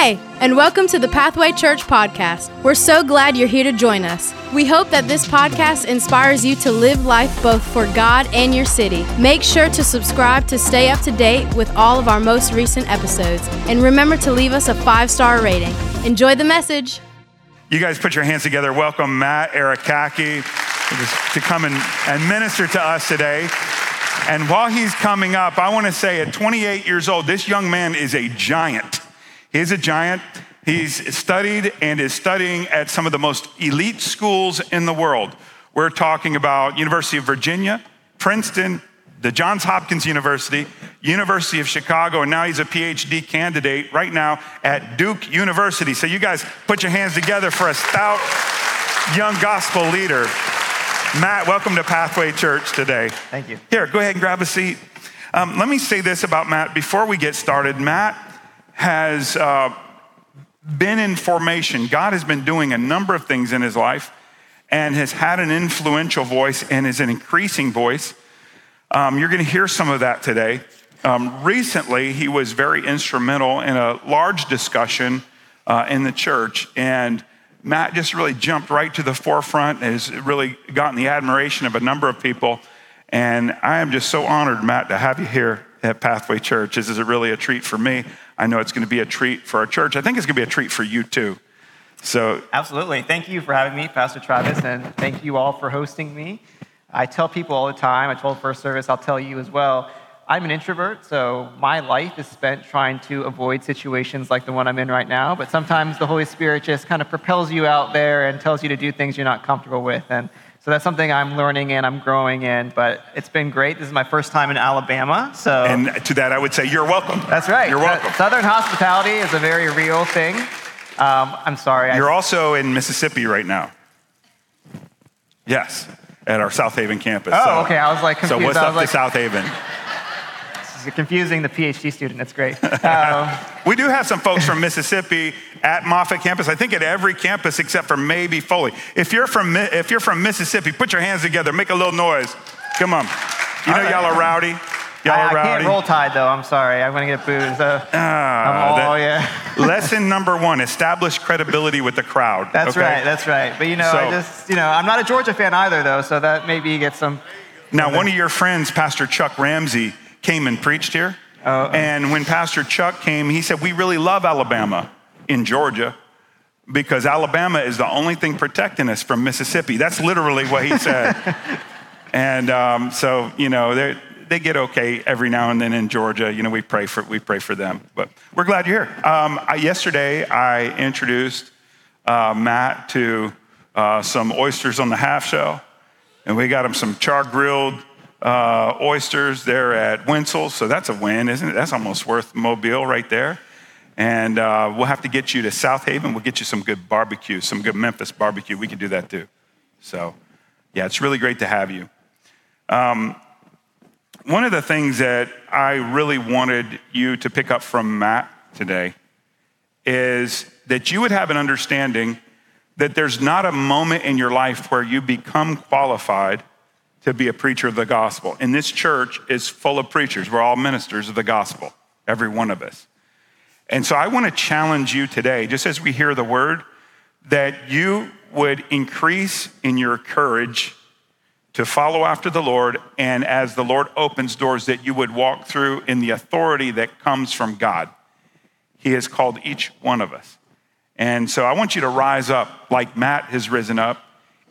Hey, and welcome to the Pathway Church podcast. We're so glad you're here to join us. We hope that this podcast inspires you to live life both for God and your city. Make sure to subscribe to stay up to date with all of our most recent episodes. And remember to leave us a five star rating. Enjoy the message. You guys put your hands together. Welcome Matt Arakaki to come and, and minister to us today. And while he's coming up, I want to say at 28 years old, this young man is a giant. He's a giant. He's studied and is studying at some of the most elite schools in the world. We're talking about University of Virginia, Princeton, the Johns Hopkins University, University of Chicago, and now he's a PhD candidate right now at Duke University. So you guys put your hands together for a stout young gospel leader. Matt, welcome to Pathway Church today. Thank you. Here, go ahead and grab a seat. Um, let me say this about Matt before we get started. Matt has uh, been in formation. God has been doing a number of things in his life and has had an influential voice and is an increasing voice. Um, you're going to hear some of that today. Um, recently, he was very instrumental in a large discussion uh, in the church, and Matt just really jumped right to the forefront and has really gotten the admiration of a number of people. And I am just so honored, Matt, to have you here at Pathway Church. This is really a treat for me. I know it's going to be a treat for our church. I think it's going to be a treat for you too. So, absolutely. Thank you for having me, Pastor Travis, and thank you all for hosting me. I tell people all the time, I told First Service, I'll tell you as well. I'm an introvert, so my life is spent trying to avoid situations like the one I'm in right now. But sometimes the Holy Spirit just kind of propels you out there and tells you to do things you're not comfortable with. And so that's something I'm learning and I'm growing in, but it's been great. This is my first time in Alabama, so. And to that, I would say, you're welcome. That's right. You're welcome. Southern hospitality is a very real thing. Um, I'm sorry. You're I... also in Mississippi right now. Yes, at our South Haven campus. Oh, so, okay. I was like confused. So what's up like... to South Haven? Confusing the PhD student. That's great. Um, we do have some folks from Mississippi at Moffat campus. I think at every campus except for maybe Foley. If you're from if you're from Mississippi, put your hands together. Make a little noise. Come on. You know y'all are rowdy. Y'all I, are rowdy. I can't roll tide though. I'm sorry. I'm gonna get booed. So all, that, yeah. lesson number one: establish credibility with the crowd. That's okay? right. That's right. But you know, so, I just you know, I'm not a Georgia fan either though, so that maybe gets some. Now, one of your friends, Pastor Chuck Ramsey came and preached here. Uh, and when Pastor Chuck came, he said, We really love Alabama in Georgia because Alabama is the only thing protecting us from Mississippi. That's literally what he said. and um, so, you know, they get okay every now and then in Georgia. You know, we pray for, we pray for them. But we're glad you're here. Um, I, yesterday, I introduced uh, Matt to uh, some oysters on the half shell, and we got him some char grilled uh, oysters there at Wintzell, so that's a win, isn't it? That's almost worth Mobile right there. And uh, we'll have to get you to South Haven. We'll get you some good barbecue, some good Memphis barbecue. We can do that too. So, yeah, it's really great to have you. Um, one of the things that I really wanted you to pick up from Matt today is that you would have an understanding that there's not a moment in your life where you become qualified to be a preacher of the gospel. And this church is full of preachers. We're all ministers of the gospel, every one of us. And so I want to challenge you today, just as we hear the word, that you would increase in your courage to follow after the Lord, and as the Lord opens doors, that you would walk through in the authority that comes from God. He has called each one of us. And so I want you to rise up like Matt has risen up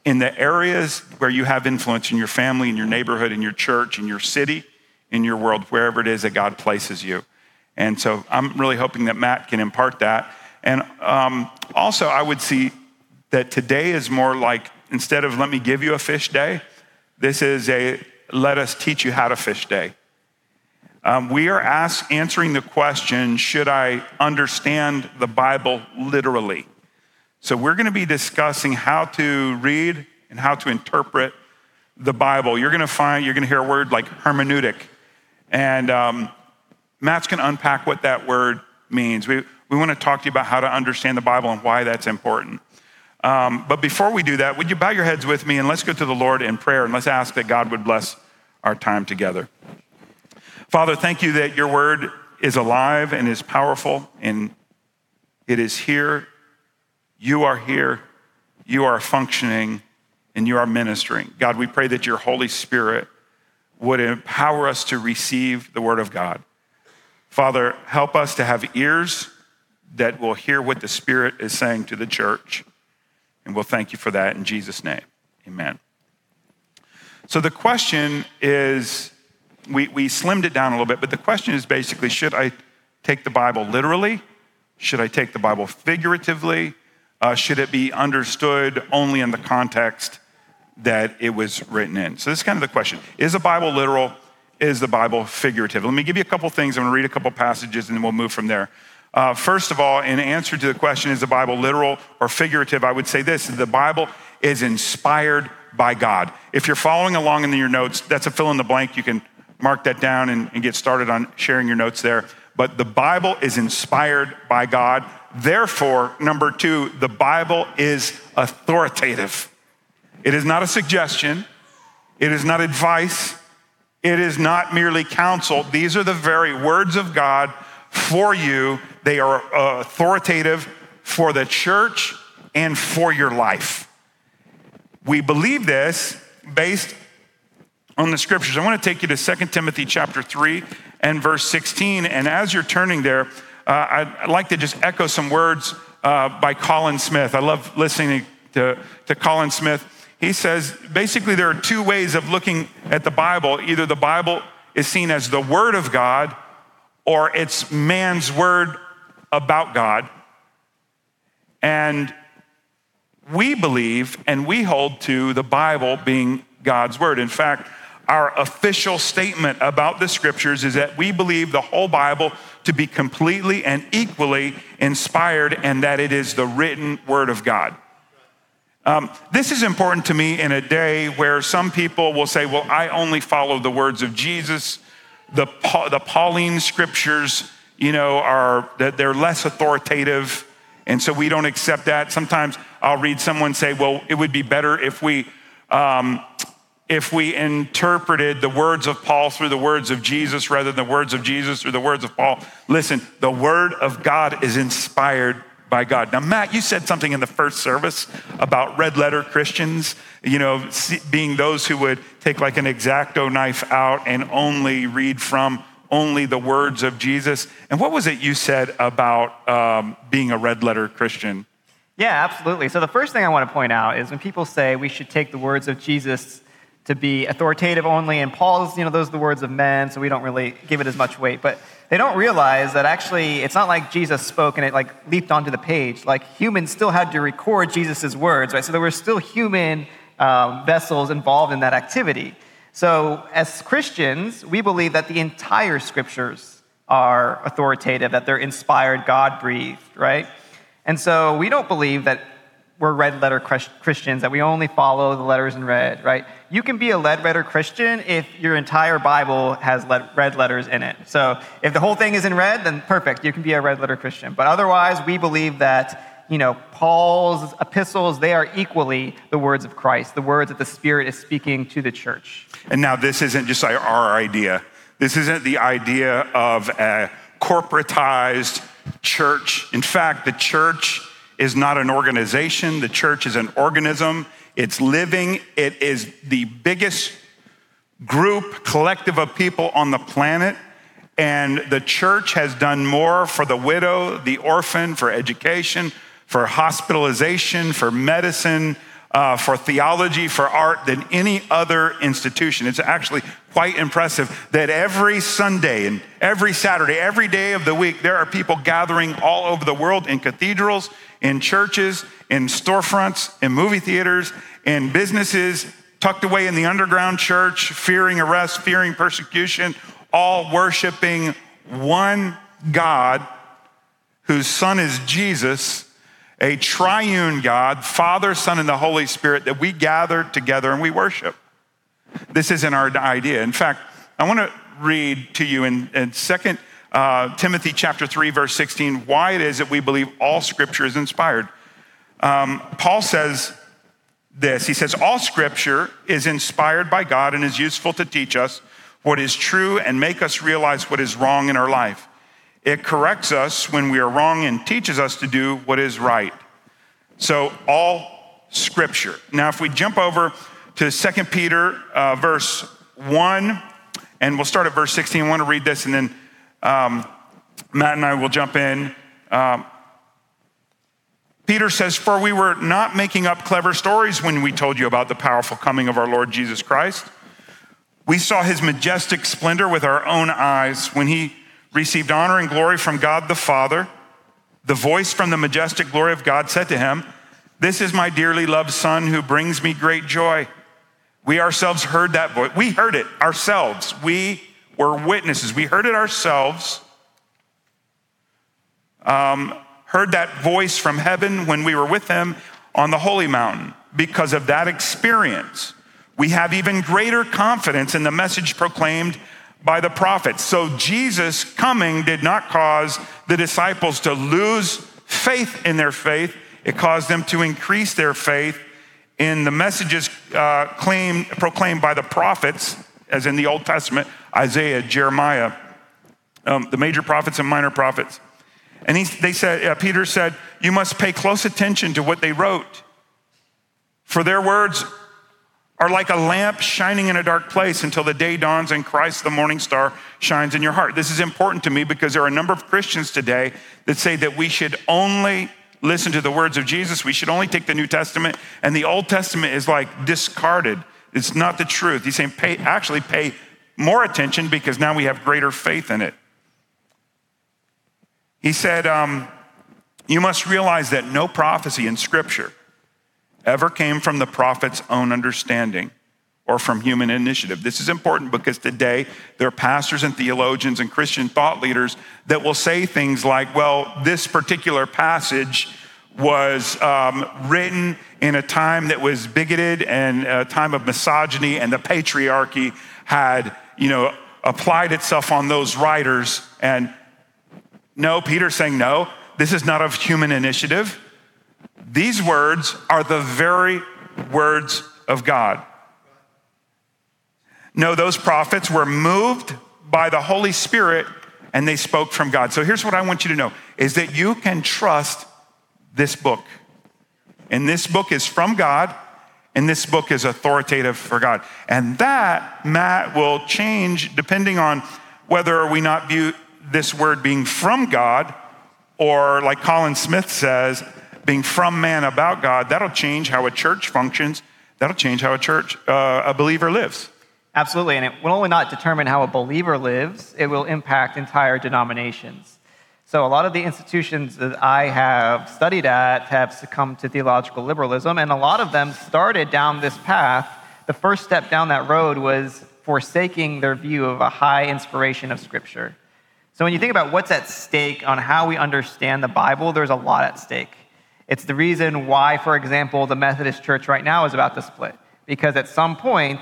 in the areas where you have influence in your family, in your neighborhood, in your church, in your city, in your world, wherever it is that God places you. And so I'm really hoping that Matt can impart that. And um, also, I would see that today is more like instead of let me give you a fish day, this is a let us teach you how to fish day. Um, we are answering the question should I understand the Bible literally? So, we're going to be discussing how to read and how to interpret the Bible. You're going to find, you're going to hear a word like hermeneutic. And um, Matt's going to unpack what that word means. We, we want to talk to you about how to understand the Bible and why that's important. Um, but before we do that, would you bow your heads with me and let's go to the Lord in prayer and let's ask that God would bless our time together. Father, thank you that your word is alive and is powerful and It is here. You are here. You are functioning and you are ministering. God, we pray that your Holy Spirit would empower us to receive the word of God. Father, help us to have ears that will hear what the Spirit is saying to the church. And we'll thank you for that in Jesus' name. Amen. So the question is we, we slimmed it down a little bit, but the question is basically should I take the Bible literally? Should I take the Bible figuratively? Uh, should it be understood only in the context that it was written in? So, this is kind of the question Is the Bible literal? Is the Bible figurative? Let me give you a couple things. I'm going to read a couple passages and then we'll move from there. Uh, first of all, in answer to the question, is the Bible literal or figurative? I would say this the Bible is inspired by God. If you're following along in your notes, that's a fill in the blank. You can mark that down and, and get started on sharing your notes there. But the Bible is inspired by God. Therefore, number two, the Bible is authoritative. It is not a suggestion, it is not advice, it is not merely counsel. These are the very words of God for you. They are uh, authoritative for the church and for your life. We believe this based on the scriptures. I want to take you to 2 Timothy chapter 3 and verse 16. And as you're turning there, uh, I'd, like to just echo some words uh, by Colin Smith. I love listening to, to Colin Smith. He says basically there are two ways of looking at the Bible. Either the Bible is seen as the Word of God or it's man's word about God. And we believe and we hold to the Bible being God's word. In fact, our official statement about the scriptures is that we believe the whole Bible to be completely and equally inspired and that it is the written word of God. Um, this is important to me in a day where some people will say, Well, I only follow the words of Jesus. The, the Pauline scriptures, you know, are they're less authoritative. And so we don't accept that. Sometimes I'll read someone say, Well, it would be better if we um, if we interpreted the words of Paul through the words of Jesus rather than the words of Jesus through the words of Paul. Listen, the word of God is inspired by God. Now, Matt, you said something in the first service about red letter Christians, you know, being those who would take like an X-Acto knife out and only read from only the words of Jesus. And what was it you said about um, being a red letter Christian? Yeah, absolutely. So, the first thing I want to point out is when people say we should take the words of Jesus to be authoritative only. And Paul's, you know, those are the words of men, so we don't really give it as much weight. But they don't realize that actually it's not like Jesus spoke and it like leaped onto the page. Like humans still had to record Jesus' words, right? So there were still human um, vessels involved in that activity. So as Christians, we believe that the entire scriptures are authoritative, that they're inspired, God breathed, right? And so we don't believe that we're red letter Christians, that we only follow the letters in red, right? You can be a red letter Christian if your entire Bible has red letters in it. So if the whole thing is in red, then perfect, you can be a red letter Christian. But otherwise, we believe that, you know, Paul's epistles, they are equally the words of Christ, the words that the Spirit is speaking to the church. And now this isn't just our idea. This isn't the idea of a corporatized church. In fact, the church is not an organization, the church is an organism. It's living, it is the biggest group, collective of people on the planet. And the church has done more for the widow, the orphan, for education, for hospitalization, for medicine, uh, for theology, for art than any other institution. It's actually quite impressive that every Sunday and every Saturday, every day of the week, there are people gathering all over the world in cathedrals, in churches, in storefronts, in movie theaters, in businesses, tucked away in the underground church, fearing arrest, fearing persecution, all worshiping one God whose son is Jesus, a triune God, Father, Son, and the Holy Spirit, that we gather together and we worship. This isn't our idea. In fact, I want to read to you in, in 2 uh, Timothy chapter 3, verse 16, why it is that we believe all scripture is inspired. Um, Paul says this He says, All scripture is inspired by God and is useful to teach us what is true and make us realize what is wrong in our life. It corrects us when we are wrong and teaches us to do what is right. So, all scripture. Now, if we jump over to 2 Peter, uh, verse 1, and we'll start at verse 16. I want to read this, and then um, Matt and I will jump in. Um, Peter says, For we were not making up clever stories when we told you about the powerful coming of our Lord Jesus Christ. We saw his majestic splendor with our own eyes when he received honor and glory from God the Father. The voice from the majestic glory of God said to him, This is my dearly loved Son who brings me great joy. We ourselves heard that voice. We heard it ourselves. We were witnesses. We heard it ourselves. Um, heard that voice from heaven when we were with him on the holy mountain. Because of that experience, we have even greater confidence in the message proclaimed by the prophets. So Jesus coming did not cause the disciples to lose faith in their faith, it caused them to increase their faith in the messages uh, claimed, proclaimed by the prophets, as in the Old Testament Isaiah, Jeremiah, um, the major prophets and minor prophets. And he, they said, uh, Peter said, You must pay close attention to what they wrote. For their words are like a lamp shining in a dark place until the day dawns and Christ, the morning star, shines in your heart. This is important to me because there are a number of Christians today that say that we should only listen to the words of Jesus. We should only take the New Testament, and the Old Testament is like discarded. It's not the truth. He's saying, pay, actually, pay more attention because now we have greater faith in it. He said, um, You must realize that no prophecy in Scripture ever came from the prophet's own understanding or from human initiative. This is important because today there are pastors and theologians and Christian thought leaders that will say things like, well, this particular passage was um, written in a time that was bigoted and a time of misogyny, and the patriarchy had, you know, applied itself on those writers. And no, Peter's saying, no, this is not of human initiative. These words are the very words of God. No, those prophets were moved by the Holy Spirit and they spoke from God. So here's what I want you to know is that you can trust this book. And this book is from God, and this book is authoritative for God. And that, Matt, will change depending on whether we not view this word being from God, or like Colin Smith says, being from man about God, that'll change how a church functions. That'll change how a church, uh, a believer lives. Absolutely, and it will only not determine how a believer lives, it will impact entire denominations. So, a lot of the institutions that I have studied at have succumbed to theological liberalism, and a lot of them started down this path. The first step down that road was forsaking their view of a high inspiration of Scripture. So when you think about what's at stake on how we understand the Bible, there's a lot at stake. It's the reason why, for example, the Methodist Church right now is about to split. Because at some point,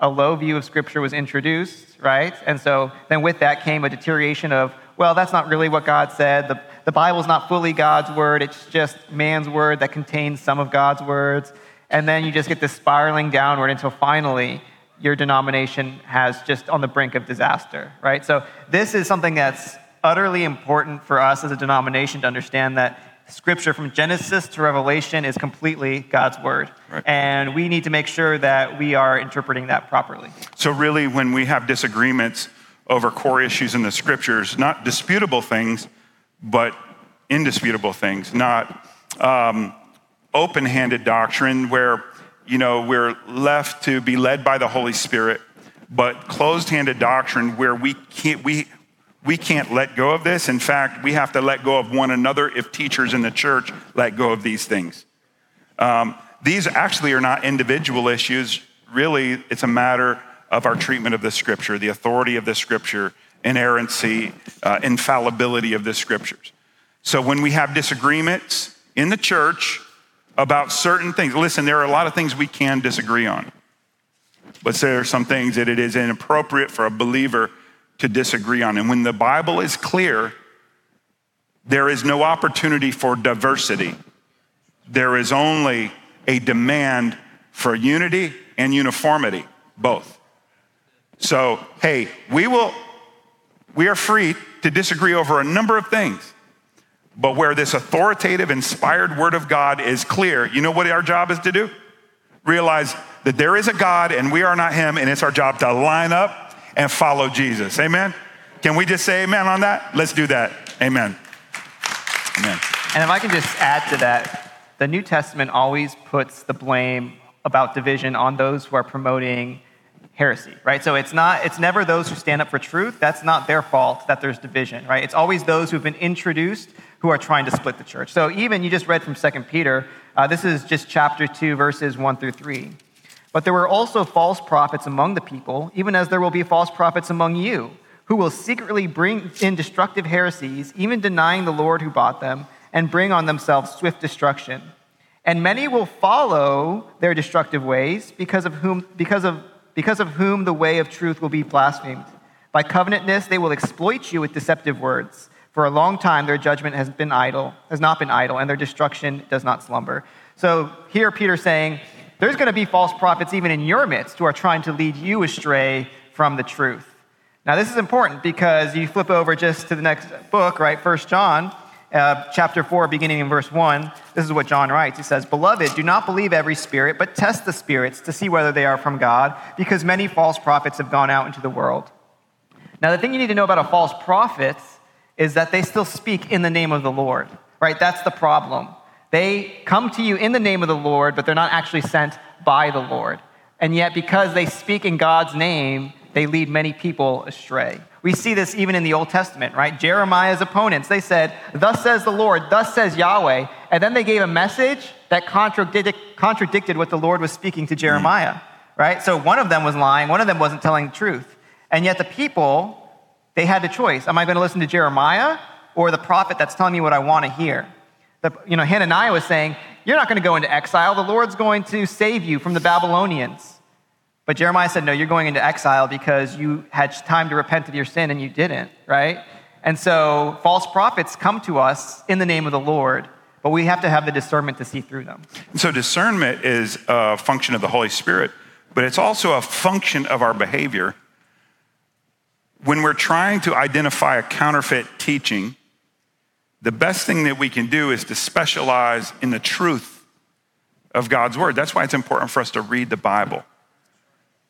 a low view of Scripture was introduced, right? And so then with that came a deterioration of, well, that's not really what God said. The, the Bible's not fully God's word, it's just man's word that contains some of God's words. And then you just get this spiraling downward until finally your denomination has just on the brink of disaster, right? So this is something that's utterly important for us as a denomination to understand that scripture from Genesis to Revelation is completely God's word. Right. And we need to make sure that we are interpreting that properly. So, really, when we have disagreements over core issues in the scriptures, not disputable things, but indisputable things, not um, open handed doctrine where you know, we're left to be led by the Holy Spirit, but closed-handed doctrine where we can't we we can't let go of this. In fact, we have to let go of one another if teachers in the church let go of these things. Um, these actually are not individual issues. Really, it's a matter of our treatment of the scripture, the authority of the scripture, inerrancy, uh, infallibility of the scriptures. So when we have disagreements in the church, about certain things. Listen, there are a lot of things we can disagree on, but there are some things that it is inappropriate for a believer to disagree on. And when the Bible is clear, there is no opportunity for diversity. There is only a demand for unity and uniformity, both. So, hey, we will, we are free to disagree over a number of things. But where this authoritative, inspired word of God is clear, you know what our job is to do? Realize that there is a God and we are not him, and it's our job to line up and follow Jesus. Amen? Can we just say amen on that? Let's do that. Amen. Amen. And if I can just add to that, the New Testament always puts the blame about division on those who are promoting heresy, right? So it's not, it's never those who stand up for truth. That's not their fault that there's division, right? It's always those who've been introduced who are trying to split the church. So even you just read from 2 Peter, uh, this is just chapter 2, verses 1 through 3. But there were also false prophets among the people, even as there will be false prophets among you, who will secretly bring in destructive heresies, even denying the Lord who bought them, and bring on themselves swift destruction. And many will follow their destructive ways, because of whom, because of because of whom the way of truth will be blasphemed. By covenantness, they will exploit you with deceptive words. For a long time, their judgment has been idle, has not been idle, and their destruction does not slumber. So here, Peter's saying, there's going to be false prophets even in your midst who are trying to lead you astray from the truth. Now, this is important because you flip over just to the next book, right? First John, uh, chapter 4, beginning in verse 1. This is what John writes. He says, Beloved, do not believe every spirit, but test the spirits to see whether they are from God, because many false prophets have gone out into the world. Now, the thing you need to know about a false prophet is that they still speak in the name of the Lord, right? That's the problem. They come to you in the name of the Lord, but they're not actually sent by the Lord. And yet, because they speak in God's name, they lead many people astray. We see this even in the Old Testament, right? Jeremiah's opponents, they said, Thus says the Lord, thus says Yahweh. And then they gave a message that contradicted, what the Lord was speaking to Jeremiah, right? So one of them was lying, one of them wasn't telling the truth. And yet the people, they had the choice. Am I going to listen to Jeremiah or the prophet that's telling me what I want to hear? The, you know, Hananiah was saying, You're not going to go into exile. The Lord's going to save you from the Babylonians. But Jeremiah said, No, you're going into exile because you had time to repent of your sin and you didn't, right? And so false prophets come to us in the name of the Lord, but we have to have the discernment to see through them. So discernment is a function of the Holy Spirit, but it's also a function of our behavior. When we're trying to identify a counterfeit teaching, the best thing that we can do is to specialize in the truth of God's word. That's why it's important for us to read the Bible.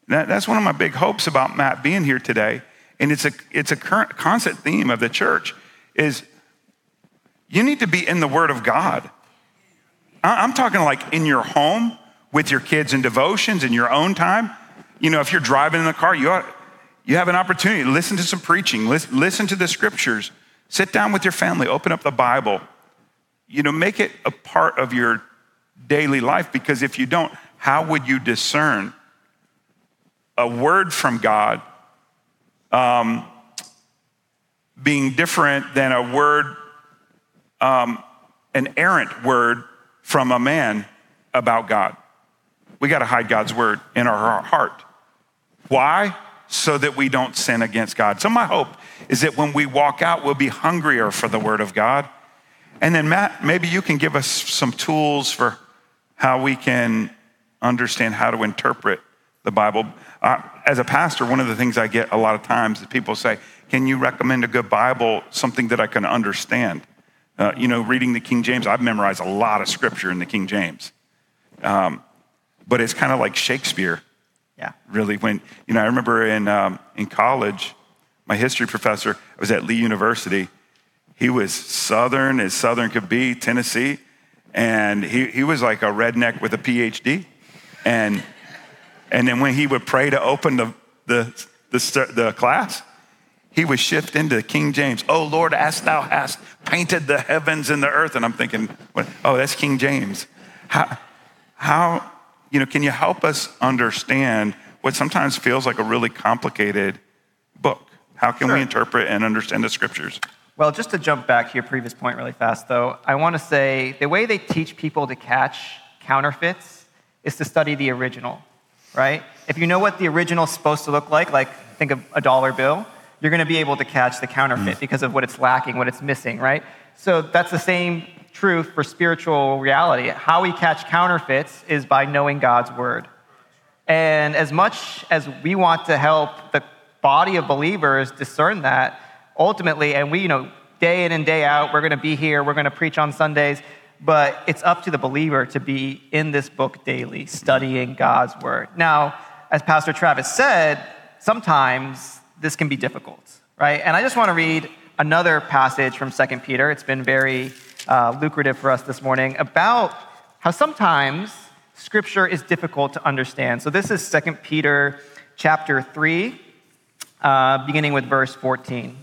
That, that's one of my big hopes about Matt being here today. And it's a, it's a current constant theme of the church is you need to be in the word of God. I'm talking like in your home with your kids in devotions in your own time. You know, if you're driving in the car, you, ought, you have an opportunity to listen to some preaching, listen, listen to the scriptures, sit down with your family, open up the Bible. You know, make it a part of your daily life because if you don't, how would you discern a word from God um, being different than a word, um, an errant word from a man about God. We got to hide God's word in our heart. Why? So that we don't sin against God. So, my hope is that when we walk out, we'll be hungrier for the word of God. And then, Matt, maybe you can give us some tools for how we can understand how to interpret the Bible. Uh, as a pastor, one of the things I get a lot of times is people say, Can you recommend a good Bible, something that I can understand? Uh, you know, reading the King James, I've memorized a lot of scripture in the King James. Um, but it's kind of like Shakespeare. Yeah. Really, when, you know, I remember in, um, in college, my history professor, was at Lee University. He was Southern as Southern could be, Tennessee. And he, he was like a redneck with a PhD. And and then when he would pray to open the, the, the, the class, he would shift into King James. Oh Lord, as thou hast painted the heavens and the earth. And I'm thinking, oh, that's King James. How, how, you know, can you help us understand what sometimes feels like a really complicated book? How can sure. we interpret and understand the scriptures? Well, just to jump back to your previous point really fast, though, I want to say the way they teach people to catch counterfeits is to study the original right? If you know what the original is supposed to look like, like think of a dollar bill, you're going to be able to catch the counterfeit mm. because of what it's lacking, what it's missing, right? So that's the same truth for spiritual reality. How we catch counterfeits is by knowing God's word. And as much as we want to help the body of believers discern that, ultimately, and we, you know, day in and day out, we're going to be here, we're going to preach on Sundays, but it's up to the believer to be in this book daily, studying God's word. Now, as Pastor Travis said, sometimes this can be difficult, right? And I just want to read another passage from 2 Peter. It's been very uh, lucrative for us this morning about how sometimes scripture is difficult to understand. So this is 2 Peter chapter 3, uh, beginning with verse 14.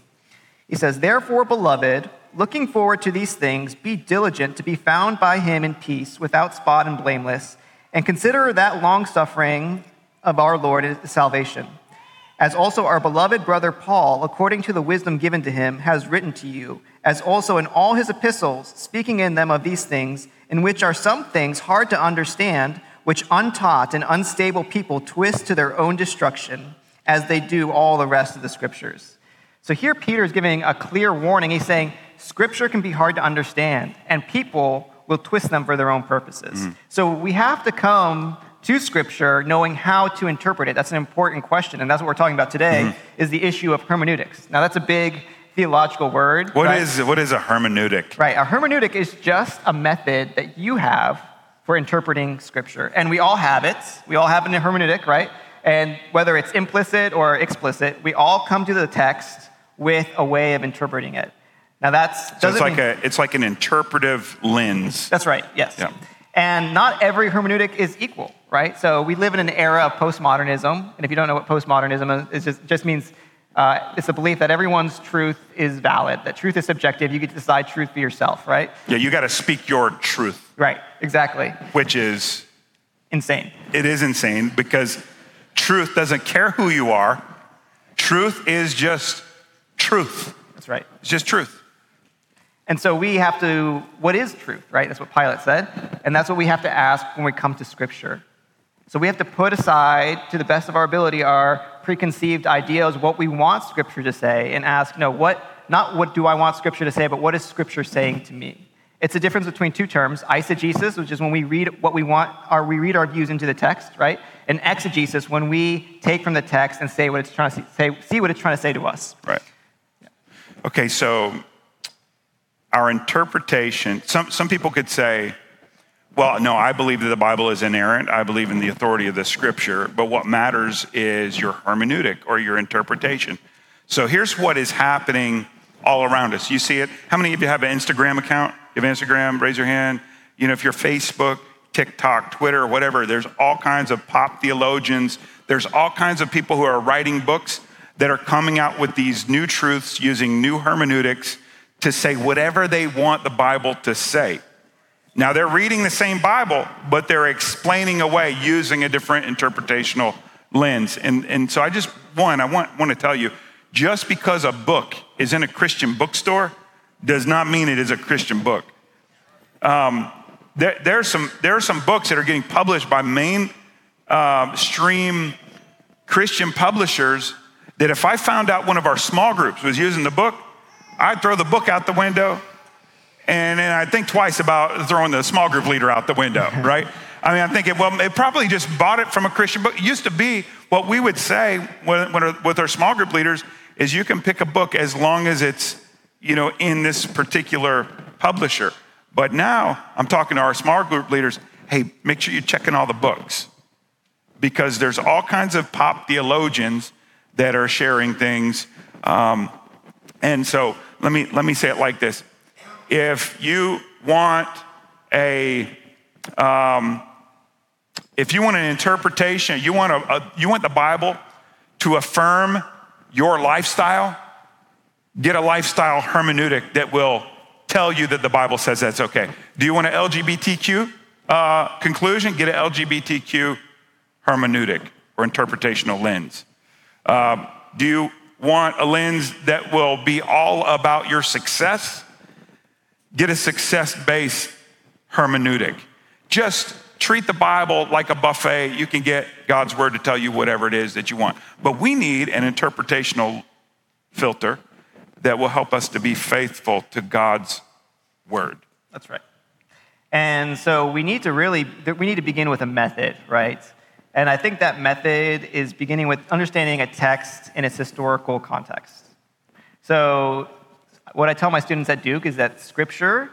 He says, Therefore, beloved, looking forward to these things, be diligent to be found by him in peace, without spot and blameless, and consider that long suffering of our Lord is salvation. As also our beloved brother Paul, according to the wisdom given to him, has written to you, as also in all his epistles, speaking in them of these things, in which are some things hard to understand, which untaught and unstable people twist to their own destruction, as they do all the rest of the scriptures. So here Peter is giving a clear warning. He's saying, Scripture can be hard to understand, and people will twist them for their own purposes. Mm-hmm. So we have to come to Scripture knowing how to interpret it. That's an important question, and that's what we're talking about today, mm-hmm. is the issue of hermeneutics. Now, that's a big theological word. What right? is what is a hermeneutic? Right, a hermeneutic is just a method that you have for interpreting Scripture, and we all have it. We all have a hermeneutic, right? And whether it's implicit or explicit, we all come to the text with a way of interpreting it. Now that's so it's like mean, a it's like an interpretive lens. That's right. Yes. Yeah. And not every hermeneutic is equal, right? So we live in an era of postmodernism, and if you don't know what postmodernism is, it just, just means uh, it's a belief that everyone's truth is valid, that truth is subjective. You get to decide truth for yourself, right? Yeah, you got to speak your truth. Right. Exactly. Which is insane. It is insane because truth doesn't care who you are. Truth is just truth. That's right. It's just truth. And so we have to, what is truth, right? That's what Pilate said. And that's what we have to ask when we come to Scripture. So we have to put aside, to the best of our ability, our preconceived ideas, what we want Scripture to say, and ask, no, what, not what do I want Scripture to say, but what is Scripture saying to me? It's a difference between two terms eisegesis, which is when we read what we want, or we read our views into the text, right? And exegesis, when we take from the text and say what it's trying to say, see what it's trying to say to us. Right. Okay, so our interpretation, some, some people could say, well, no, I believe that the Bible is inerrant. I believe in the authority of the scripture, but what matters is your hermeneutic or your interpretation. So here's what is happening all around us. You see it? How many of you have an Instagram account? You have Instagram? Raise your hand. You know, if you're Facebook, TikTok, Twitter, whatever, there's all kinds of pop theologians. There's all kinds of people who are writing books that are coming out with these new truths using new hermeneutics to say whatever they want the Bible to say. Now, they're reading the same Bible, but they're explaining away using a different interpretational lens. And, and so I just, one, I want, want to tell you just because a book is in a Christian bookstore does not mean it is a Christian book. Um, there, there, are some, there are some books that are getting published by mainstream uh, Christian publishers that if I found out one of our small groups was using the book, I'd throw the book out the window and then I'd think twice about throwing the small group leader out the window, right? I mean, I'm thinking, well, it probably just bought it from a Christian book. It used to be what we would say when, when, with our small group leaders is you can pick a book as long as it's, you know, in this particular publisher. But now I'm talking to our small group leaders, hey, make sure you're checking all the books because there's all kinds of pop theologians that are sharing things. Um, and so let me, let me say it like this. If you want a, um, if you want an interpretation, you want, a, a, you want the Bible to affirm your lifestyle, get a lifestyle hermeneutic that will tell you that the Bible says that's okay. Do you want an LGBTQ uh, conclusion? Get an LGBTQ hermeneutic or interpretational lens. Uh, do you want a lens that will be all about your success? Get a success based hermeneutic. Just treat the Bible like a buffet. You can get God's word to tell you whatever it is that you want. But we need an interpretational filter that will help us to be faithful to God's word. That's right. And so we need to really we need to begin with a method, right? And I think that method is beginning with understanding a text in its historical context. So, what I tell my students at Duke is that Scripture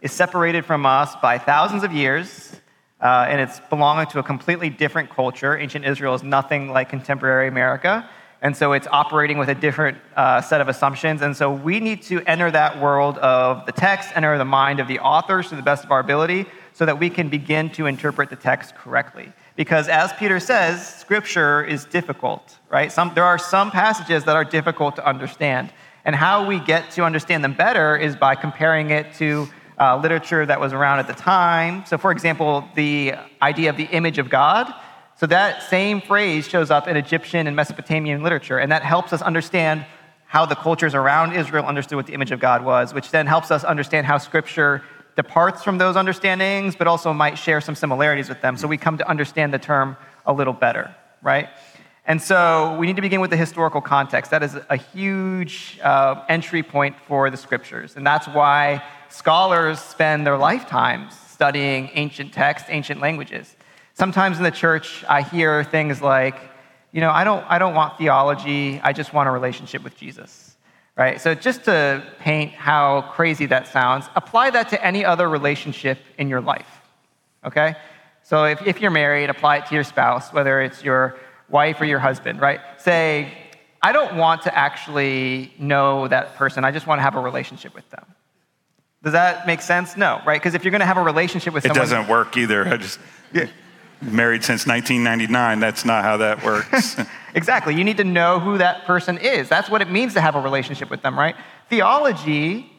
is separated from us by thousands of years, uh, and it's belonging to a completely different culture. Ancient Israel is nothing like contemporary America. And so it's operating with a different uh, set of assumptions. And so we need to enter that world of the text, enter the mind of the authors to the best of our ability, so that we can begin to interpret the text correctly. Because as Peter says, scripture is difficult, right? Some, there are some passages that are difficult to understand. And how we get to understand them better is by comparing it to uh, literature that was around at the time. So, for example, the idea of the image of God so that same phrase shows up in Egyptian and Mesopotamian literature, and that helps us understand how the cultures around Israel understood what the image of God was, which then helps us understand how Scripture departs from those understandings, but also might share some similarities with them. So we come to understand the term a little better, right? And so we need to begin with the historical context. That is a huge uh, entry point for the scriptures. And that's why scholars spend their lifetimes studying ancient texts, ancient languages. Sometimes in the church, I hear things like, you know, I don't, I don't want theology, I just want a relationship with Jesus. Right? So, just to paint how crazy that sounds, apply that to any other relationship in your life. Okay? So, if, if you're married, apply it to your spouse, whether it's your wife or your husband, right? Say, I don't want to actually know that person, I just want to have a relationship with them. Does that make sense? No, right? Because if you're going to have a relationship with someone. It doesn't work either. I just. Yeah married since 1999. That's not how that works. exactly. You need to know who that person is. That's what it means to have a relationship with them, right? Theology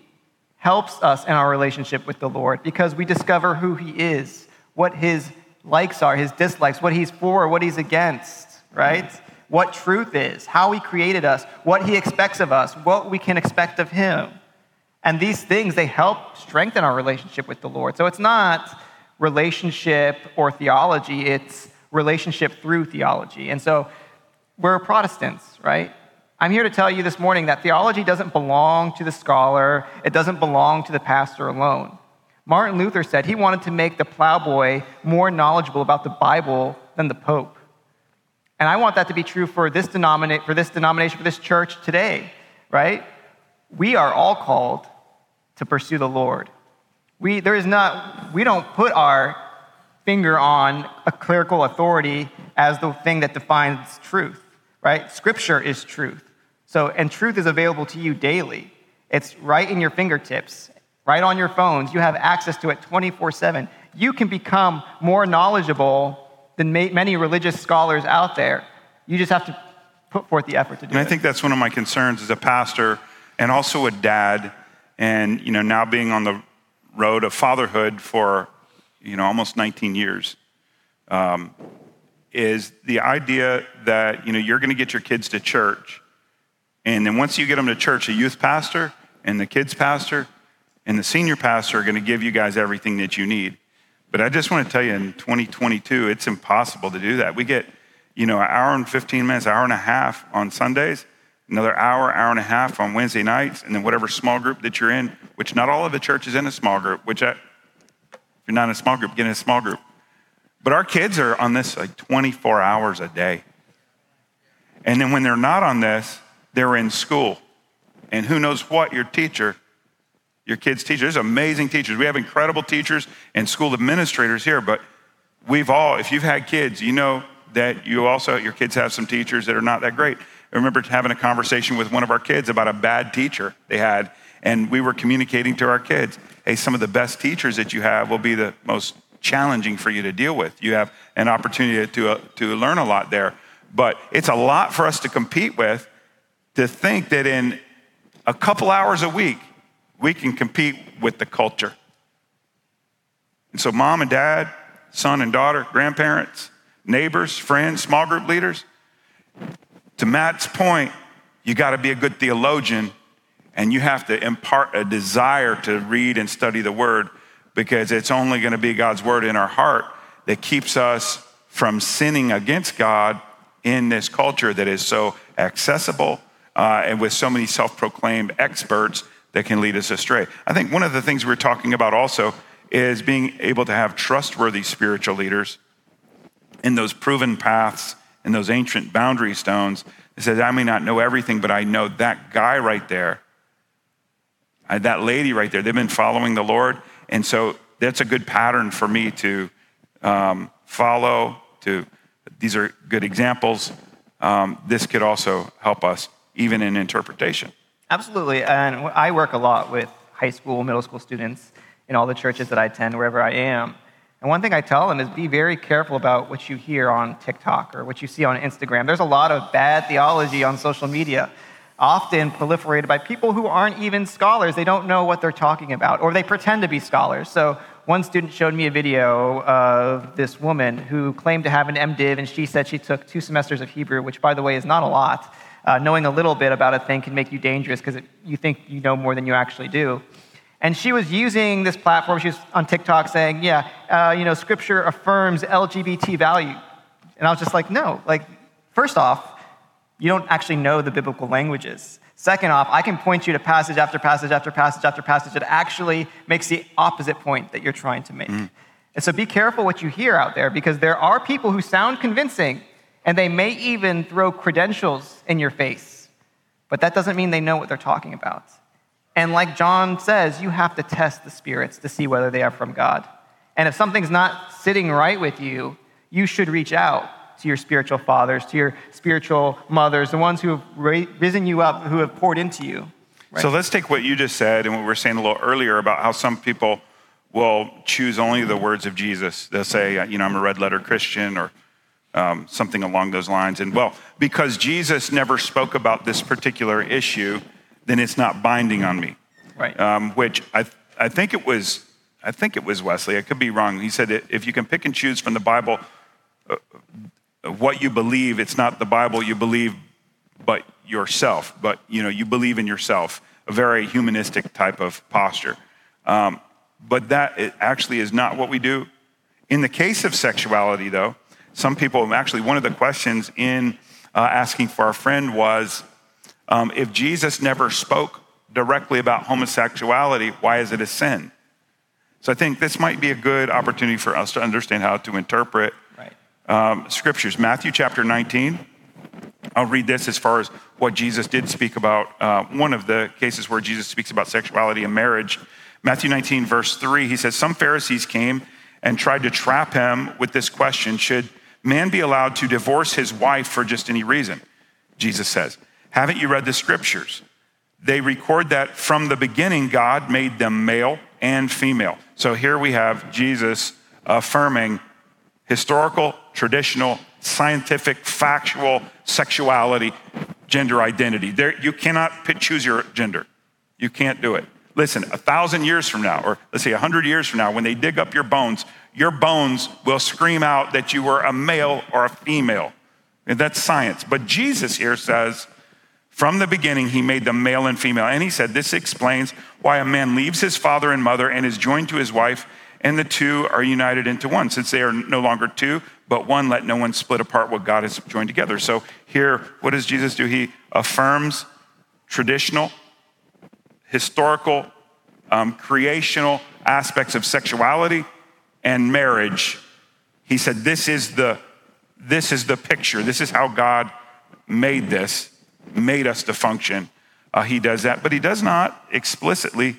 helps us in our relationship with the Lord because we discover who He is, what His likes are, His dislikes, what He's for, what He's against, right? What truth is, how He created us, what He expects of us, what we can expect of Him. And these things, they help strengthen our relationship with the Lord. So it's not relationship or theology, it's relationship through theology. And so we're Protestants, right? I'm here to tell you this morning that theology doesn't belong to the scholar, it doesn't belong to the pastor alone. Martin Luther said he wanted to make the plowboy more knowledgeable about the Bible than the Pope. And I want that to be true for this, denominate, for this denomination, for this church today, right? We are all called to pursue the Lord. We, there is not, we don't put our finger on a clerical authority as the thing that defines truth, right? Scripture is truth. So, and truth is available to you daily. It's right in your fingertips, right on your phones. You have access to it 24 7. You can become more knowledgeable than many religious scholars out there. You just have to put forth the effort to do and it. I think that's one of my concerns as a pastor and also a dad, and you know, now being on the road of fatherhood for you know almost 19 years um, is the idea that you know you're going to get your kids to church and then once you get them to church a youth pastor and the kids pastor and the senior pastor are going to give you guys everything that you need. But i just want to tell you in 2022 it's impossible to do that. We get you know an hour and 15 minutes hour and a half on sundays another hour, hour and a half on Wednesday nights, and then whatever small group that you're in, which not all of the church is in a small group, which I, if you're not in a small group, get in a small group. But our kids are on this like 24 hours a day. And then when they're not on this, they're in school. And who knows what your teacher, your kids' teacher, there's amazing teachers. We have incredible teachers and school administrators here, but we've all, if you've had kids, you know that you also, your kids have some teachers that are not that great. I remember having a conversation with one of our kids about a bad teacher they had, and we were communicating to our kids hey, some of the best teachers that you have will be the most challenging for you to deal with. You have an opportunity to, uh, to learn a lot there. But it's a lot for us to compete with to think that in a couple hours a week, we can compete with the culture. And so, mom and dad, son and daughter, grandparents, neighbors, friends, small group leaders, to Matt's point, you got to be a good theologian and you have to impart a desire to read and study the word because it's only going to be God's word in our heart that keeps us from sinning against God in this culture that is so accessible uh, and with so many self proclaimed experts that can lead us astray. I think one of the things we're talking about also is being able to have trustworthy spiritual leaders in those proven paths and those ancient boundary stones. It says, I may not know everything, but I know that guy right there, that lady right there, they've been following the Lord. And so that's a good pattern for me to um, follow. To These are good examples. Um, this could also help us, even in interpretation. Absolutely. And I work a lot with high school, middle school students in all the churches that I attend, wherever I am. And one thing I tell them is be very careful about what you hear on TikTok or what you see on Instagram. There's a lot of bad theology on social media, often proliferated by people who aren't even scholars. They don't know what they're talking about, or they pretend to be scholars. So, one student showed me a video of this woman who claimed to have an MDiv, and she said she took two semesters of Hebrew, which, by the way, is not a lot. Uh, knowing a little bit about a thing can make you dangerous because you think you know more than you actually do. And she was using this platform. She was on TikTok saying, yeah, uh, you know, scripture affirms LGBT value. And I was just like, no. Like, first off, you don't actually know the biblical languages. Second off, I can point you to passage after passage after passage after passage that actually makes the opposite point that you're trying to make. Mm. And so be careful what you hear out there because there are people who sound convincing and they may even throw credentials in your face. But that doesn't mean they know what they're talking about. And like John says, you have to test the spirits to see whether they are from God. And if something's not sitting right with you, you should reach out to your spiritual fathers, to your spiritual mothers, the ones who have risen you up, who have poured into you. Right? So let's take what you just said and what we were saying a little earlier about how some people will choose only the words of Jesus. They'll say, you know, I'm a red letter Christian or um, something along those lines. And well, because Jesus never spoke about this particular issue, then it's not binding on me. Right. Um, which I, I think it was, I think it was Wesley. I could be wrong. He said if you can pick and choose from the Bible uh, what you believe, it's not the Bible you believe, but yourself. But you know, you believe in yourself. A very humanistic type of posture. Um, but that actually is not what we do. In the case of sexuality, though, some people actually one of the questions in uh, asking for our friend was um, if Jesus never spoke directly about homosexuality, why is it a sin? So I think this might be a good opportunity for us to understand how to interpret right. um, scriptures. Matthew chapter 19. I'll read this as far as what Jesus did speak about. Uh, one of the cases where Jesus speaks about sexuality and marriage. Matthew 19, verse 3, he says, Some Pharisees came and tried to trap him with this question Should man be allowed to divorce his wife for just any reason? Jesus says, haven't you read the scriptures? They record that from the beginning, God made them male and female. So here we have Jesus affirming historical, traditional, scientific, factual sexuality, gender identity. There, you cannot choose your gender. You can't do it. Listen, a thousand years from now, or let's say a hundred years from now, when they dig up your bones, your bones will scream out that you were a male or a female. And that's science. But Jesus here says, from the beginning, he made them male and female. And he said, This explains why a man leaves his father and mother and is joined to his wife, and the two are united into one. Since they are no longer two, but one, let no one split apart what God has joined together. So here, what does Jesus do? He affirms traditional, historical, um, creational aspects of sexuality and marriage. He said, This is the this is the picture. This is how God made this made us to function. Uh, he does that, but he does not explicitly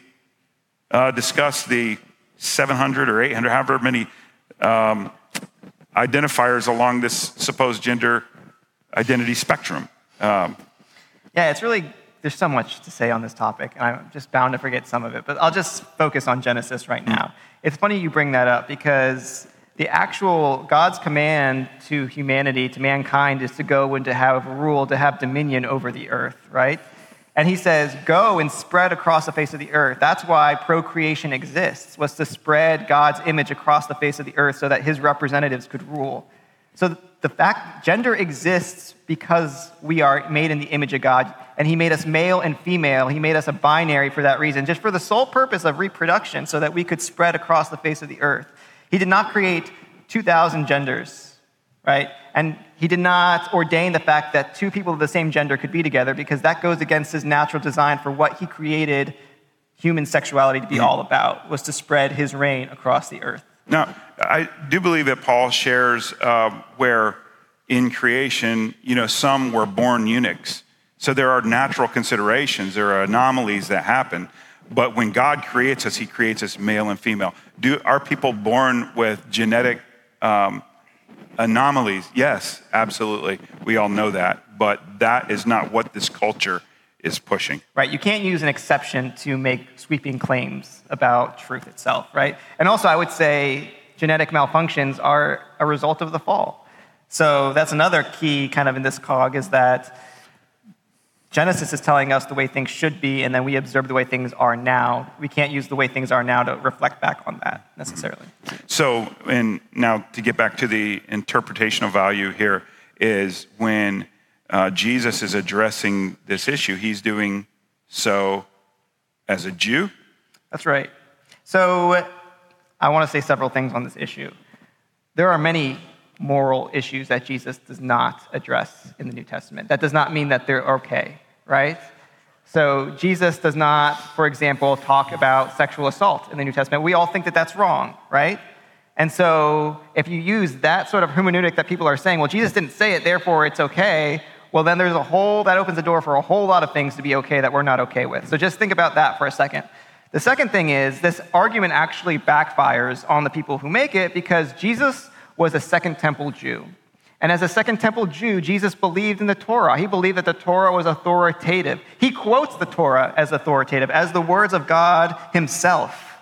uh, discuss the 700 or 800, however many um, identifiers along this supposed gender identity spectrum. Um, yeah, it's really, there's so much to say on this topic, and I'm just bound to forget some of it, but I'll just focus on Genesis right now. Mm. It's funny you bring that up because the actual God's command to humanity, to mankind, is to go and to have rule, to have dominion over the earth, right? And he says, go and spread across the face of the earth. That's why procreation exists, was to spread God's image across the face of the earth so that his representatives could rule. So the fact gender exists because we are made in the image of God, and he made us male and female. He made us a binary for that reason, just for the sole purpose of reproduction, so that we could spread across the face of the earth. He did not create 2,000 genders, right? And he did not ordain the fact that two people of the same gender could be together because that goes against his natural design for what he created human sexuality to be all about, was to spread his reign across the earth. Now, I do believe that Paul shares uh, where in creation, you know, some were born eunuchs. So there are natural considerations, there are anomalies that happen. But when God creates us, He creates us male and female. Do are people born with genetic um, anomalies? Yes, absolutely. We all know that. But that is not what this culture is pushing. Right. You can't use an exception to make sweeping claims about truth itself, right? And also, I would say genetic malfunctions are a result of the fall. So that's another key kind of in this cog is that Genesis is telling us the way things should be, and then we observe the way things are now. We can't use the way things are now to reflect back on that necessarily. So, and now to get back to the interpretational value here, is when uh, Jesus is addressing this issue, he's doing so as a Jew. That's right. So, I want to say several things on this issue. There are many moral issues that Jesus does not address in the New Testament. That does not mean that they're okay, right? So, Jesus does not, for example, talk about sexual assault in the New Testament. We all think that that's wrong, right? And so, if you use that sort of hermeneutic that people are saying, well, Jesus didn't say it, therefore it's okay, well, then there's a whole, that opens the door for a whole lot of things to be okay that we're not okay with. So, just think about that for a second. The second thing is, this argument actually backfires on the people who make it because Jesus was a Second Temple Jew. And as a Second Temple Jew, Jesus believed in the Torah. He believed that the Torah was authoritative. He quotes the Torah as authoritative, as the words of God Himself.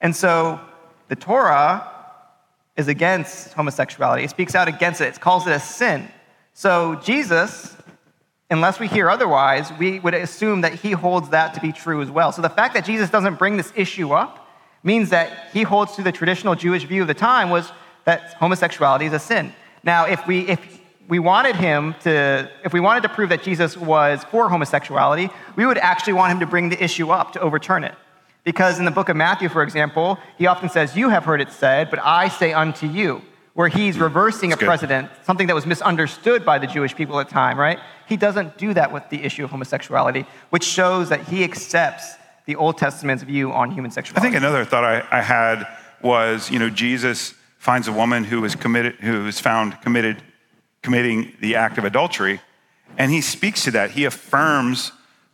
And so the Torah is against homosexuality. It speaks out against it, it calls it a sin. So Jesus, unless we hear otherwise, we would assume that he holds that to be true as well. So the fact that Jesus doesn't bring this issue up means that he holds to the traditional Jewish view of the time was that homosexuality is a sin. Now, if we, if we wanted him to, if we wanted to prove that Jesus was for homosexuality, we would actually want him to bring the issue up to overturn it. Because in the book of Matthew, for example, he often says, You have heard it said, but I say unto you, where he's mm-hmm. reversing That's a good. precedent, something that was misunderstood by the Jewish people at the time, right? He doesn't do that with the issue of homosexuality, which shows that he accepts the Old Testament's view on human sexuality. I think another thought I, I had was, you know, Jesus finds a woman who is committed, who is found committed, committing the act of adultery, and he speaks to that. He affirms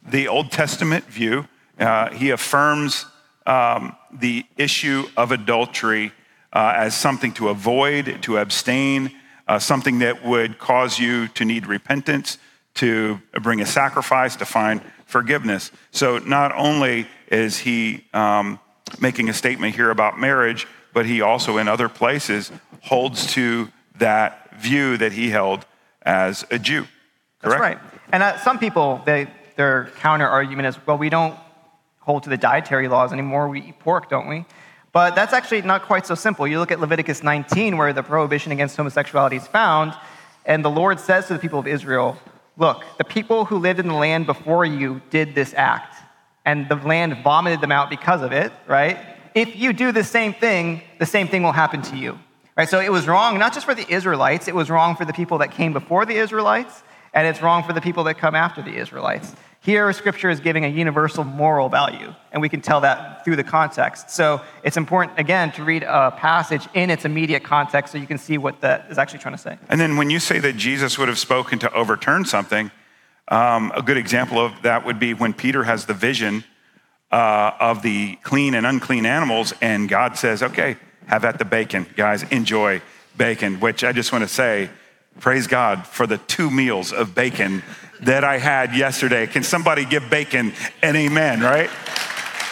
the Old Testament view. Uh, he affirms um, the issue of adultery uh, as something to avoid, to abstain, uh, something that would cause you to need repentance, to bring a sacrifice, to find forgiveness. So not only is he um, making a statement here about marriage, but he also, in other places, holds to that view that he held as a Jew. Correct? That's right. And uh, some people, they, their counter argument is, well, we don't hold to the dietary laws anymore. We eat pork, don't we? But that's actually not quite so simple. You look at Leviticus 19, where the prohibition against homosexuality is found, and the Lord says to the people of Israel, Look, the people who lived in the land before you did this act, and the land vomited them out because of it, right? If you do the same thing, the same thing will happen to you. Right? So it was wrong not just for the Israelites, it was wrong for the people that came before the Israelites, and it's wrong for the people that come after the Israelites. Here, Scripture is giving a universal moral value, and we can tell that through the context. So it's important, again, to read a passage in its immediate context so you can see what that is actually trying to say. And then when you say that Jesus would have spoken to overturn something, um, a good example of that would be when Peter has the vision uh, of the clean and unclean animals, and God says, okay, have at the bacon, guys, enjoy bacon, which I just want to say, praise God for the two meals of bacon that I had yesterday. Can somebody give bacon an amen, right?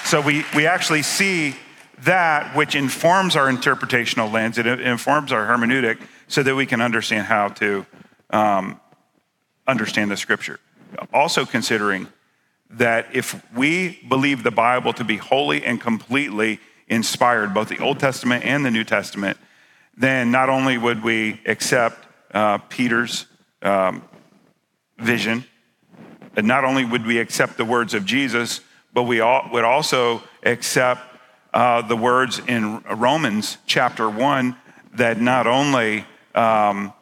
So we, we actually see that which informs our interpretational lens, it informs our hermeneutic so that we can understand how to um, understand the scripture. Also considering that if we believe the Bible to be wholly and completely inspired, both the Old Testament and the New Testament, then not only would we accept uh, Peter's um, vision, and not only would we accept the words of Jesus, but we all, would also accept uh, the words in Romans chapter 1 that not only um,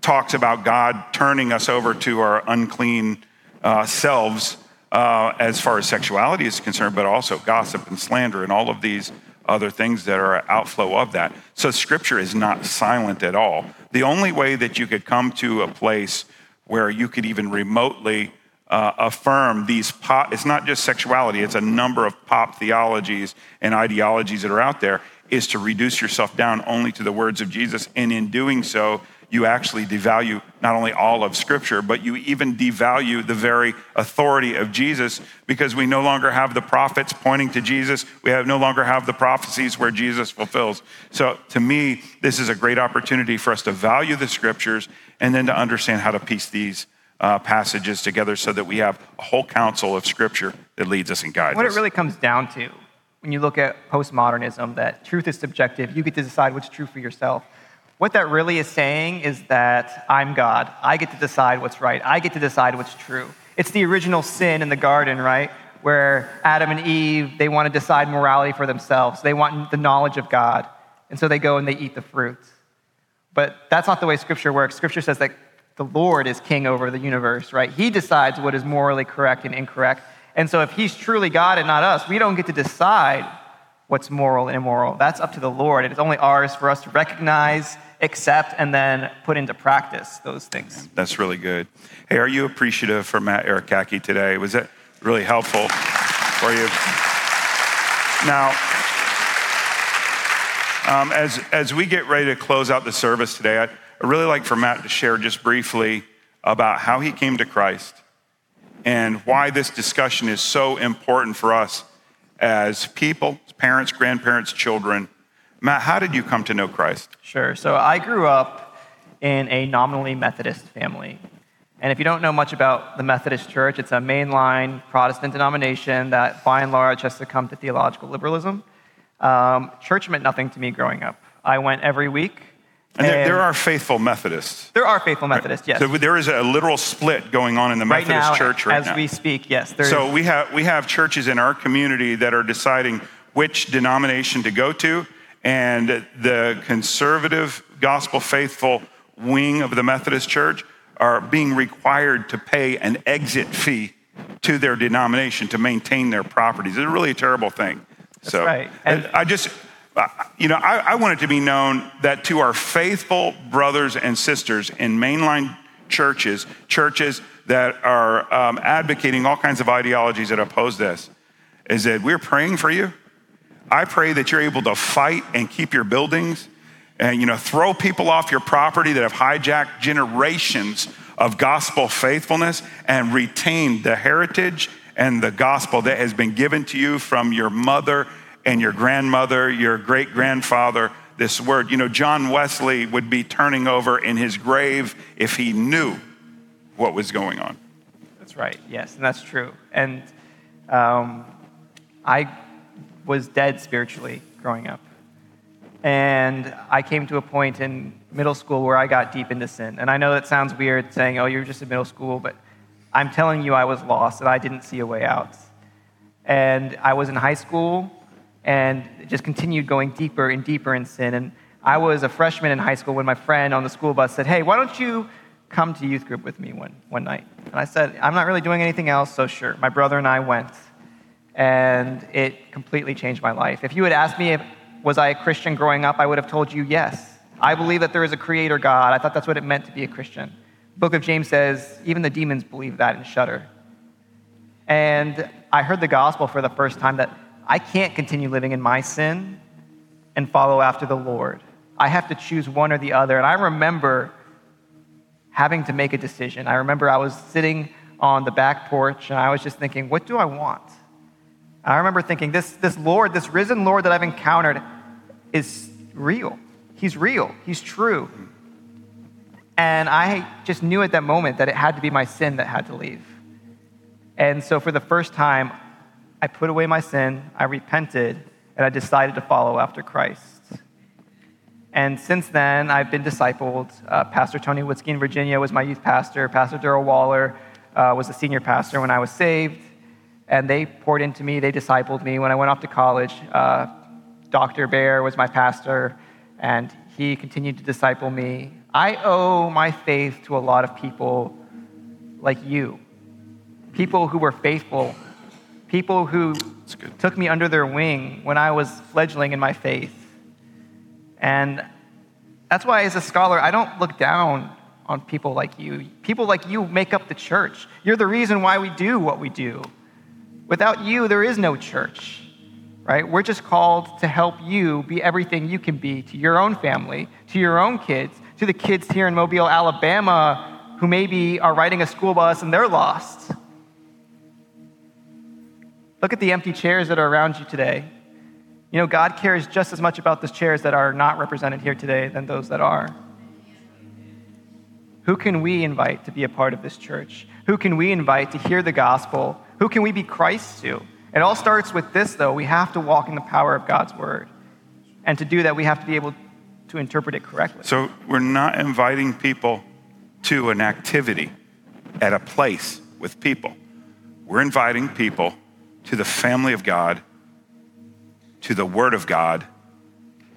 talks about God turning us over to our unclean uh, selves uh, as far as sexuality is concerned, but also gossip and slander and all of these other things that are outflow of that. So scripture is not silent at all. The only way that you could come to a place where you could even remotely uh, affirm these pop, it's not just sexuality, it's a number of pop theologies and ideologies that are out there, is to reduce yourself down only to the words of Jesus. And in doing so, you actually devalue not only all of Scripture, but you even devalue the very authority of Jesus because we no longer have the prophets pointing to Jesus. We have no longer have the prophecies where Jesus fulfills. So to me, this is a great opportunity for us to value the Scriptures and then to understand how to piece these uh, passages together so that we have a whole counsel of Scripture that leads us and guides what us. What it really comes down to when you look at postmodernism, that truth is subjective, you get to decide what's true for yourself. What that really is saying is that I'm God. I get to decide what's right. I get to decide what's true. It's the original sin in the garden, right? Where Adam and Eve, they want to decide morality for themselves. They want the knowledge of God. And so they go and they eat the fruit. But that's not the way Scripture works. Scripture says that the Lord is king over the universe, right? He decides what is morally correct and incorrect. And so if He's truly God and not us, we don't get to decide what's moral and immoral. That's up to the Lord. And it's only ours for us to recognize accept, and then put into practice those things. That's really good. Hey, are you appreciative for Matt Arakaki today? Was that really helpful for you? Now, um, as, as we get ready to close out the service today, I'd, I'd really like for Matt to share just briefly about how he came to Christ and why this discussion is so important for us as people, parents, grandparents, children Matt, how did you come to know Christ? Sure. So I grew up in a nominally Methodist family. And if you don't know much about the Methodist Church, it's a mainline Protestant denomination that by and large has succumbed to theological liberalism. Um, church meant nothing to me growing up. I went every week. And, and there, there, are faithful Methodists. There are faithful Methodists, yes. So there is a literal split going on in the right Methodist now, church right as now. As we speak, yes. So we have, we have churches in our community that are deciding which denomination to go to and the conservative, gospel faithful wing of the Methodist Church are being required to pay an exit fee to their denomination to maintain their properties. It's a really a terrible thing. That's so right. And I just, you know, I, I want it to be known that to our faithful brothers and sisters in mainline churches, churches that are um, advocating all kinds of ideologies that oppose this, is that we're praying for you. I pray that you're able to fight and keep your buildings and you know throw people off your property that have hijacked generations of gospel faithfulness and retain the heritage and the gospel that has been given to you from your mother and your grandmother, your great grandfather. This word, you know, John Wesley would be turning over in his grave if he knew what was going on. That's right, yes, and that's true. And um, I was dead spiritually growing up. And I came to a point in middle school where I got deep into sin. And I know that sounds weird saying, oh, you're just in middle school, but I'm telling you, I was lost and I didn't see a way out. And I was in high school and just continued going deeper and deeper in sin. And I was a freshman in high school when my friend on the school bus said, hey, why don't you come to youth group with me one, one night? And I said, I'm not really doing anything else, so sure. My brother and I went and it completely changed my life. If you had asked me if was I a Christian growing up, I would have told you yes. I believe that there is a creator God. I thought that's what it meant to be a Christian. The book of James says even the demons believe that and shudder. And I heard the gospel for the first time that I can't continue living in my sin and follow after the Lord. I have to choose one or the other. And I remember having to make a decision. I remember I was sitting on the back porch and I was just thinking, what do I want? I remember thinking, this, this Lord, this risen Lord that I've encountered is real. He's real. He's true. And I just knew at that moment that it had to be my sin that had to leave. And so for the first time, I put away my sin, I repented, and I decided to follow after Christ. And since then, I've been discipled. Uh, pastor Tony Witzke in Virginia was my youth pastor. Pastor Daryl Waller uh, was the senior pastor when I was saved and they poured into me. They discipled me. When I went off to college, uh, Dr. Bear was my pastor, and he continued to disciple me. I owe my faith to a lot of people like you, people who were faithful, people who took me under their wing when I was fledgling in my faith. And that's why, as a scholar, I don't look down on people like you. People like you make up the church. You're the reason why we do what we do. Without you, there is no church, right? We're just called to help you be everything you can be to your own family, to your own kids, to the kids here in Mobile, Alabama, who maybe are riding a school bus and they're lost. Look at the empty chairs that are around you today. You know, God cares just as much about those chairs that are not represented here today than those that are. Who can we invite to be a part of this church? Who can we invite to hear the gospel? Who can we be Christ to? It all starts with this, though. We have to walk in the power of God's word. And to do that, we have to be able to interpret it correctly. So we're not inviting people to an activity at a place with people. We're inviting people to the family of God, to the Word of God,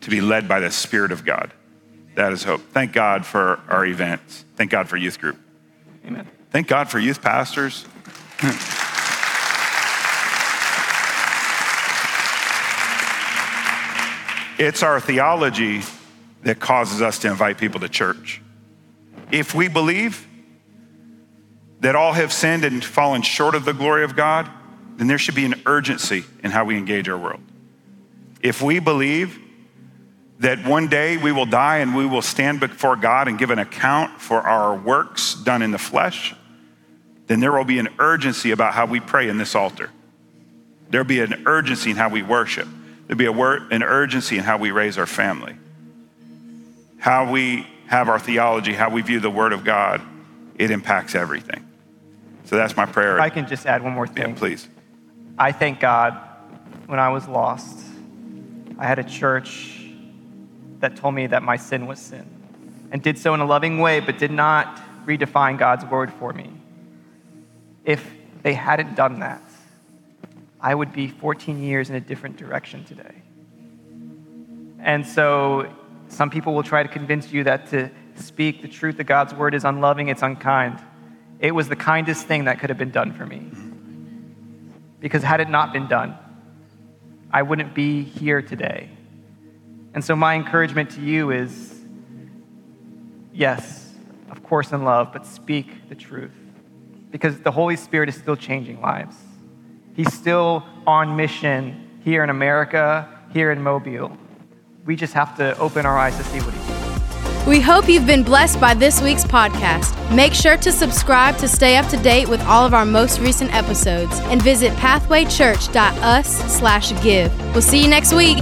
to be led by the Spirit of God. That is hope. Thank God for our events. Thank God for youth group. Amen. Thank God for youth pastors. it's our theology that causes us to invite people to church. If we believe that all have sinned and fallen short of the glory of God, then there should be an urgency in how we engage our world. If we believe that one day we will die and we will stand before God and give an account for our works done in the flesh, then there will be an urgency about how we pray in this altar. There'll be an urgency in how we worship. There'll be a wor- an urgency in how we raise our family, how we have our theology, how we view the Word of God. It impacts everything. So that's my prayer. If I can just add one more yeah, thing. please. I thank God when I was lost, I had a church that told me that my sin was sin and did so in a loving way, but did not redefine God's word for me. If they hadn't done that, I would be 14 years in a different direction today. And so some people will try to convince you that to speak the truth of God's word is unloving, it's unkind. It was the kindest thing that could have been done for me. Because had it not been done, I wouldn't be here today. And so, my encouragement to you is yes, of course, in love, but speak the truth. Because the Holy Spirit is still changing lives. He's still on mission here in America, here in Mobile. We just have to open our eyes to see what He's doing. We hope you've been blessed by this week's podcast. Make sure to subscribe to stay up to date with all of our most recent episodes and visit pathwaychurch.us/give. We'll see you next week.